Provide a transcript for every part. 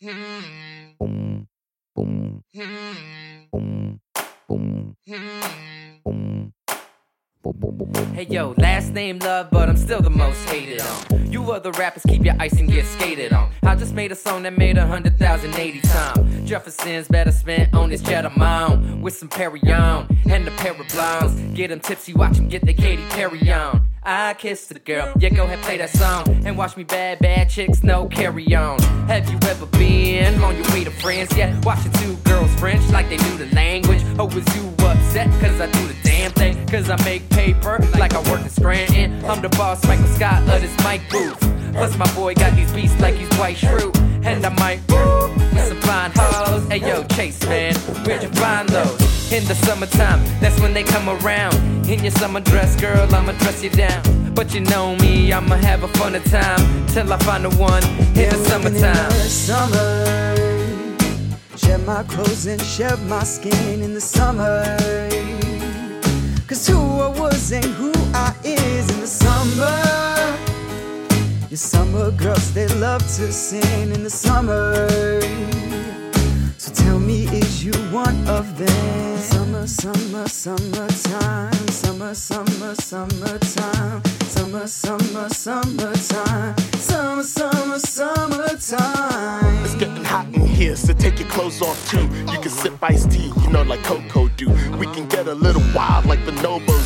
Hey yo, last name love, but I'm still the most hated on. You other rappers keep your ice and get skated on. I just made a song that made a hundred thousand eighty times. Jefferson's better spent on his jet of mine with some Perry on and a pair of blondes. Get them tipsy, watch them get the Katy Perry on. I kissed the girl, yeah, go ahead, play that song. And watch me bad, bad chicks, no carry on. Have you ever been on your way to France? Yeah, watching two girls French like they knew the language. Oh, was you upset? Cause I do the damn thing. Cause I make paper like I work in Scranton. I'm the boss, Michael Scott of this mic booth. Plus, my boy got these beats like he's Dwight Schrute. And I might woo with some fine hoes. Hey yo, Chase, man, where'd you find those? In the summertime, that's when they come around. In your summer dress, girl, I'ma dress you down. But you know me, I'ma have a fun time till I find the one in the summertime. In the Summer, shed my clothes and shed my skin in the summer. Cause who I was and who I is in the summer. Your summer girls, they love to sing in the summer. Summer, summer, summertime. Summer, summer, summertime. Summer, summer, summertime. Summer, summer, summertime. It's getting hot in here, so take your clothes off too. You can sip iced tea, you know, like Coco do. We can get a little wild like the. I'm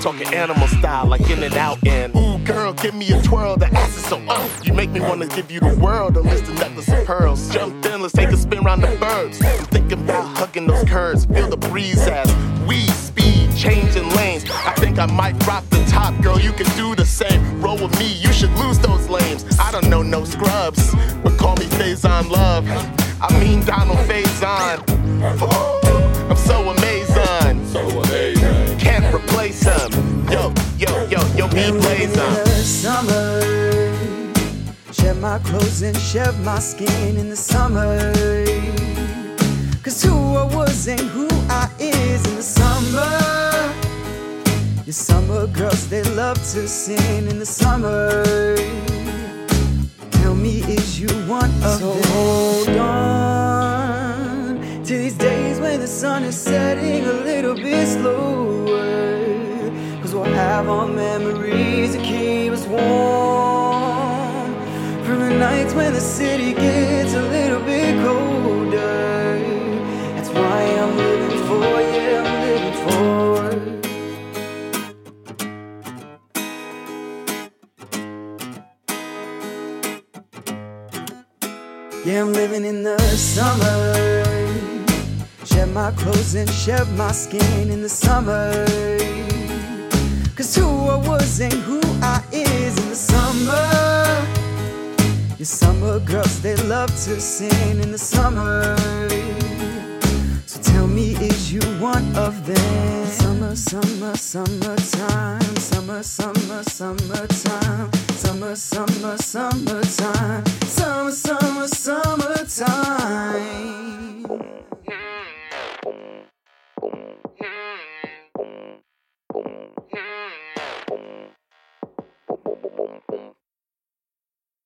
talking animal style, like In-N-Out. And ooh, girl, give me a twirl. The ass is so oh, you make me wanna give you the world. A list of necklace of pearls. Jump in, let's take a spin round the birds. I'm thinking about hugging those curves, feel the breeze as we speed, changing lanes. I think I might drop the top, girl. You can do the same. Roll with me, you should lose those lanes. I don't know no scrubs, but call me Faizon Love. I mean Donald Faison. Ooh, yo, he plays in the summer. Shed my clothes and shed my skin in the summer. Cause who I was and who I is in the summer. Your summer girls, they love to sing in the summer. Tell me, is you one of so them? hold on to these days when the sun is setting a little bit slower. We'll have our memories to keep us warm. From the nights when the city gets a little bit colder. That's why I'm living for you, I'm living for. Yeah, I'm living in the summer. Shed my clothes and shed my skin in the summer. Cause who I was and who I is in the summer. Your summer girls, they love to sing in the summer. So tell me, is you one of them? Summer, summer, summertime. Summer, summer, summertime. Summer, summer, summertime. Summer, summer.